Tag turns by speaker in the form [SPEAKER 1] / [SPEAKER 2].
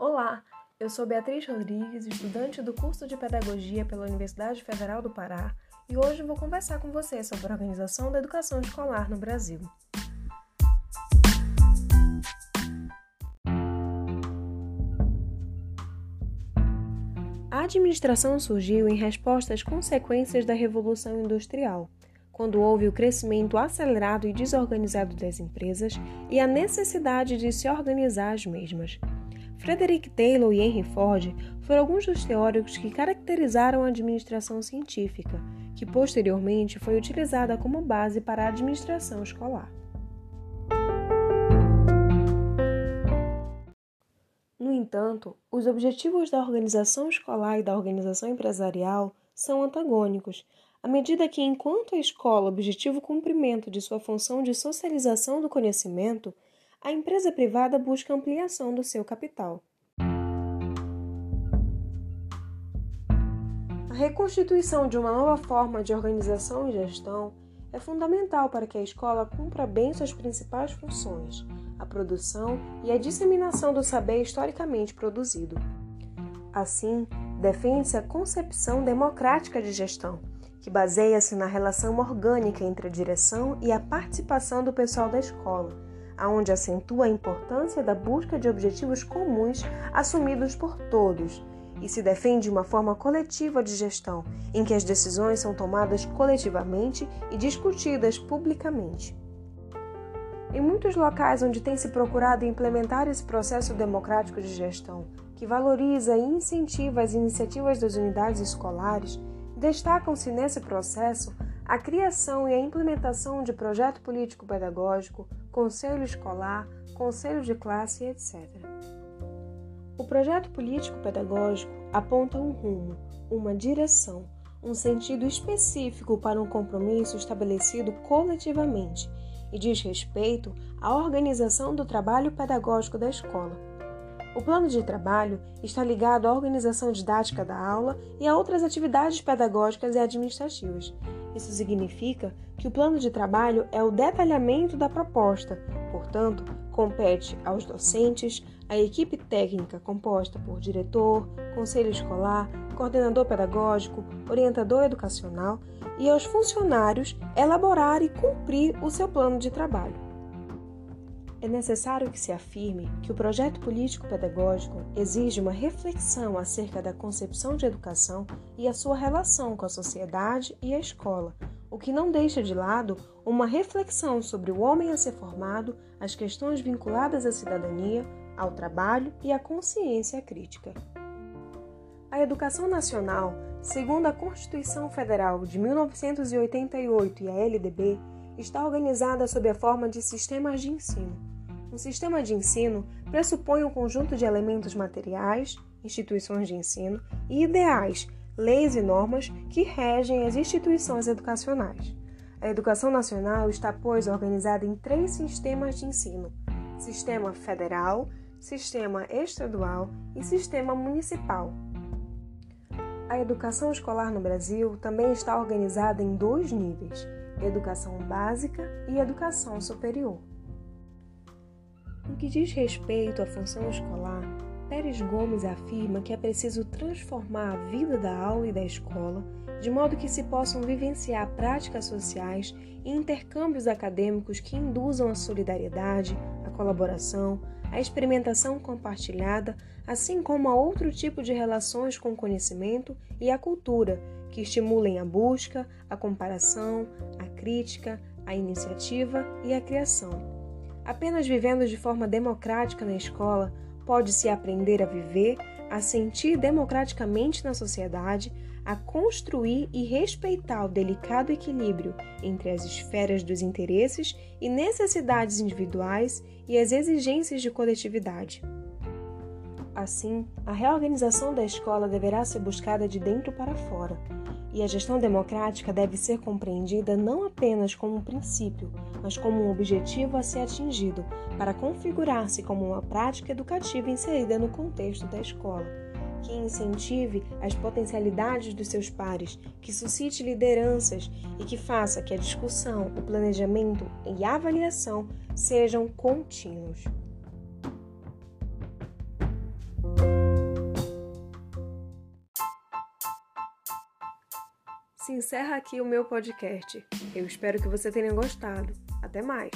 [SPEAKER 1] Olá, eu sou Beatriz Rodrigues, estudante do curso de Pedagogia pela Universidade Federal do Pará, e hoje vou conversar com você sobre a organização da educação escolar no Brasil. A administração surgiu em resposta às consequências da Revolução Industrial, quando houve o crescimento acelerado e desorganizado das empresas e a necessidade de se organizar as mesmas. Frederick Taylor e Henry Ford foram alguns dos teóricos que caracterizaram a administração científica, que posteriormente foi utilizada como base para a administração escolar. No entanto, os objetivos da organização escolar e da organização empresarial são antagônicos, à medida que, enquanto a escola objetiva o cumprimento de sua função de socialização do conhecimento, a empresa privada busca ampliação do seu capital. A reconstituição de uma nova forma de organização e gestão é fundamental para que a escola cumpra bem suas principais funções, a produção e a disseminação do saber historicamente produzido. Assim, defende-se a concepção democrática de gestão, que baseia-se na relação orgânica entre a direção e a participação do pessoal da escola aonde acentua a importância da busca de objetivos comuns assumidos por todos e se defende uma forma coletiva de gestão, em que as decisões são tomadas coletivamente e discutidas publicamente. Em muitos locais onde tem se procurado implementar esse processo democrático de gestão, que valoriza e incentiva as iniciativas das unidades escolares, destacam-se nesse processo a criação e a implementação de projeto político-pedagógico, conselho escolar, conselho de classe, etc. O projeto político-pedagógico aponta um rumo, uma direção, um sentido específico para um compromisso estabelecido coletivamente e diz respeito à organização do trabalho pedagógico da escola. O plano de trabalho está ligado à organização didática da aula e a outras atividades pedagógicas e administrativas, isso significa que o plano de trabalho é o detalhamento da proposta, portanto, compete aos docentes, à equipe técnica composta por diretor, conselho escolar, coordenador pedagógico, orientador educacional e aos funcionários elaborar e cumprir o seu plano de trabalho. É necessário que se afirme que o projeto político-pedagógico exige uma reflexão acerca da concepção de educação e a sua relação com a sociedade e a escola, o que não deixa de lado uma reflexão sobre o homem a ser formado, as questões vinculadas à cidadania, ao trabalho e à consciência crítica. A educação nacional, segundo a Constituição Federal de 1988 e a LDB, está organizada sob a forma de sistemas de ensino um sistema de ensino pressupõe um conjunto de elementos materiais, instituições de ensino e ideais, leis e normas que regem as instituições educacionais. A educação nacional está, pois, organizada em três sistemas de ensino: sistema federal, sistema estadual e sistema municipal. A educação escolar no Brasil também está organizada em dois níveis: educação básica e educação superior. No que diz respeito à função escolar, Pérez Gomes afirma que é preciso transformar a vida da aula e da escola de modo que se possam vivenciar práticas sociais e intercâmbios acadêmicos que induzam a solidariedade, a colaboração, a experimentação compartilhada, assim como a outro tipo de relações com o conhecimento e a cultura, que estimulem a busca, a comparação, a crítica, a iniciativa e a criação. Apenas vivendo de forma democrática na escola pode-se aprender a viver, a sentir democraticamente na sociedade, a construir e respeitar o delicado equilíbrio entre as esferas dos interesses e necessidades individuais e as exigências de coletividade. Assim, a reorganização da escola deverá ser buscada de dentro para fora e a gestão democrática deve ser compreendida não apenas como um princípio, mas como um objetivo a ser atingido, para configurar-se como uma prática educativa inserida no contexto da escola, que incentive as potencialidades dos seus pares, que suscite lideranças e que faça que a discussão, o planejamento e a avaliação sejam contínuos. Se encerra aqui o meu podcast. Eu espero que você tenha gostado. Até mais!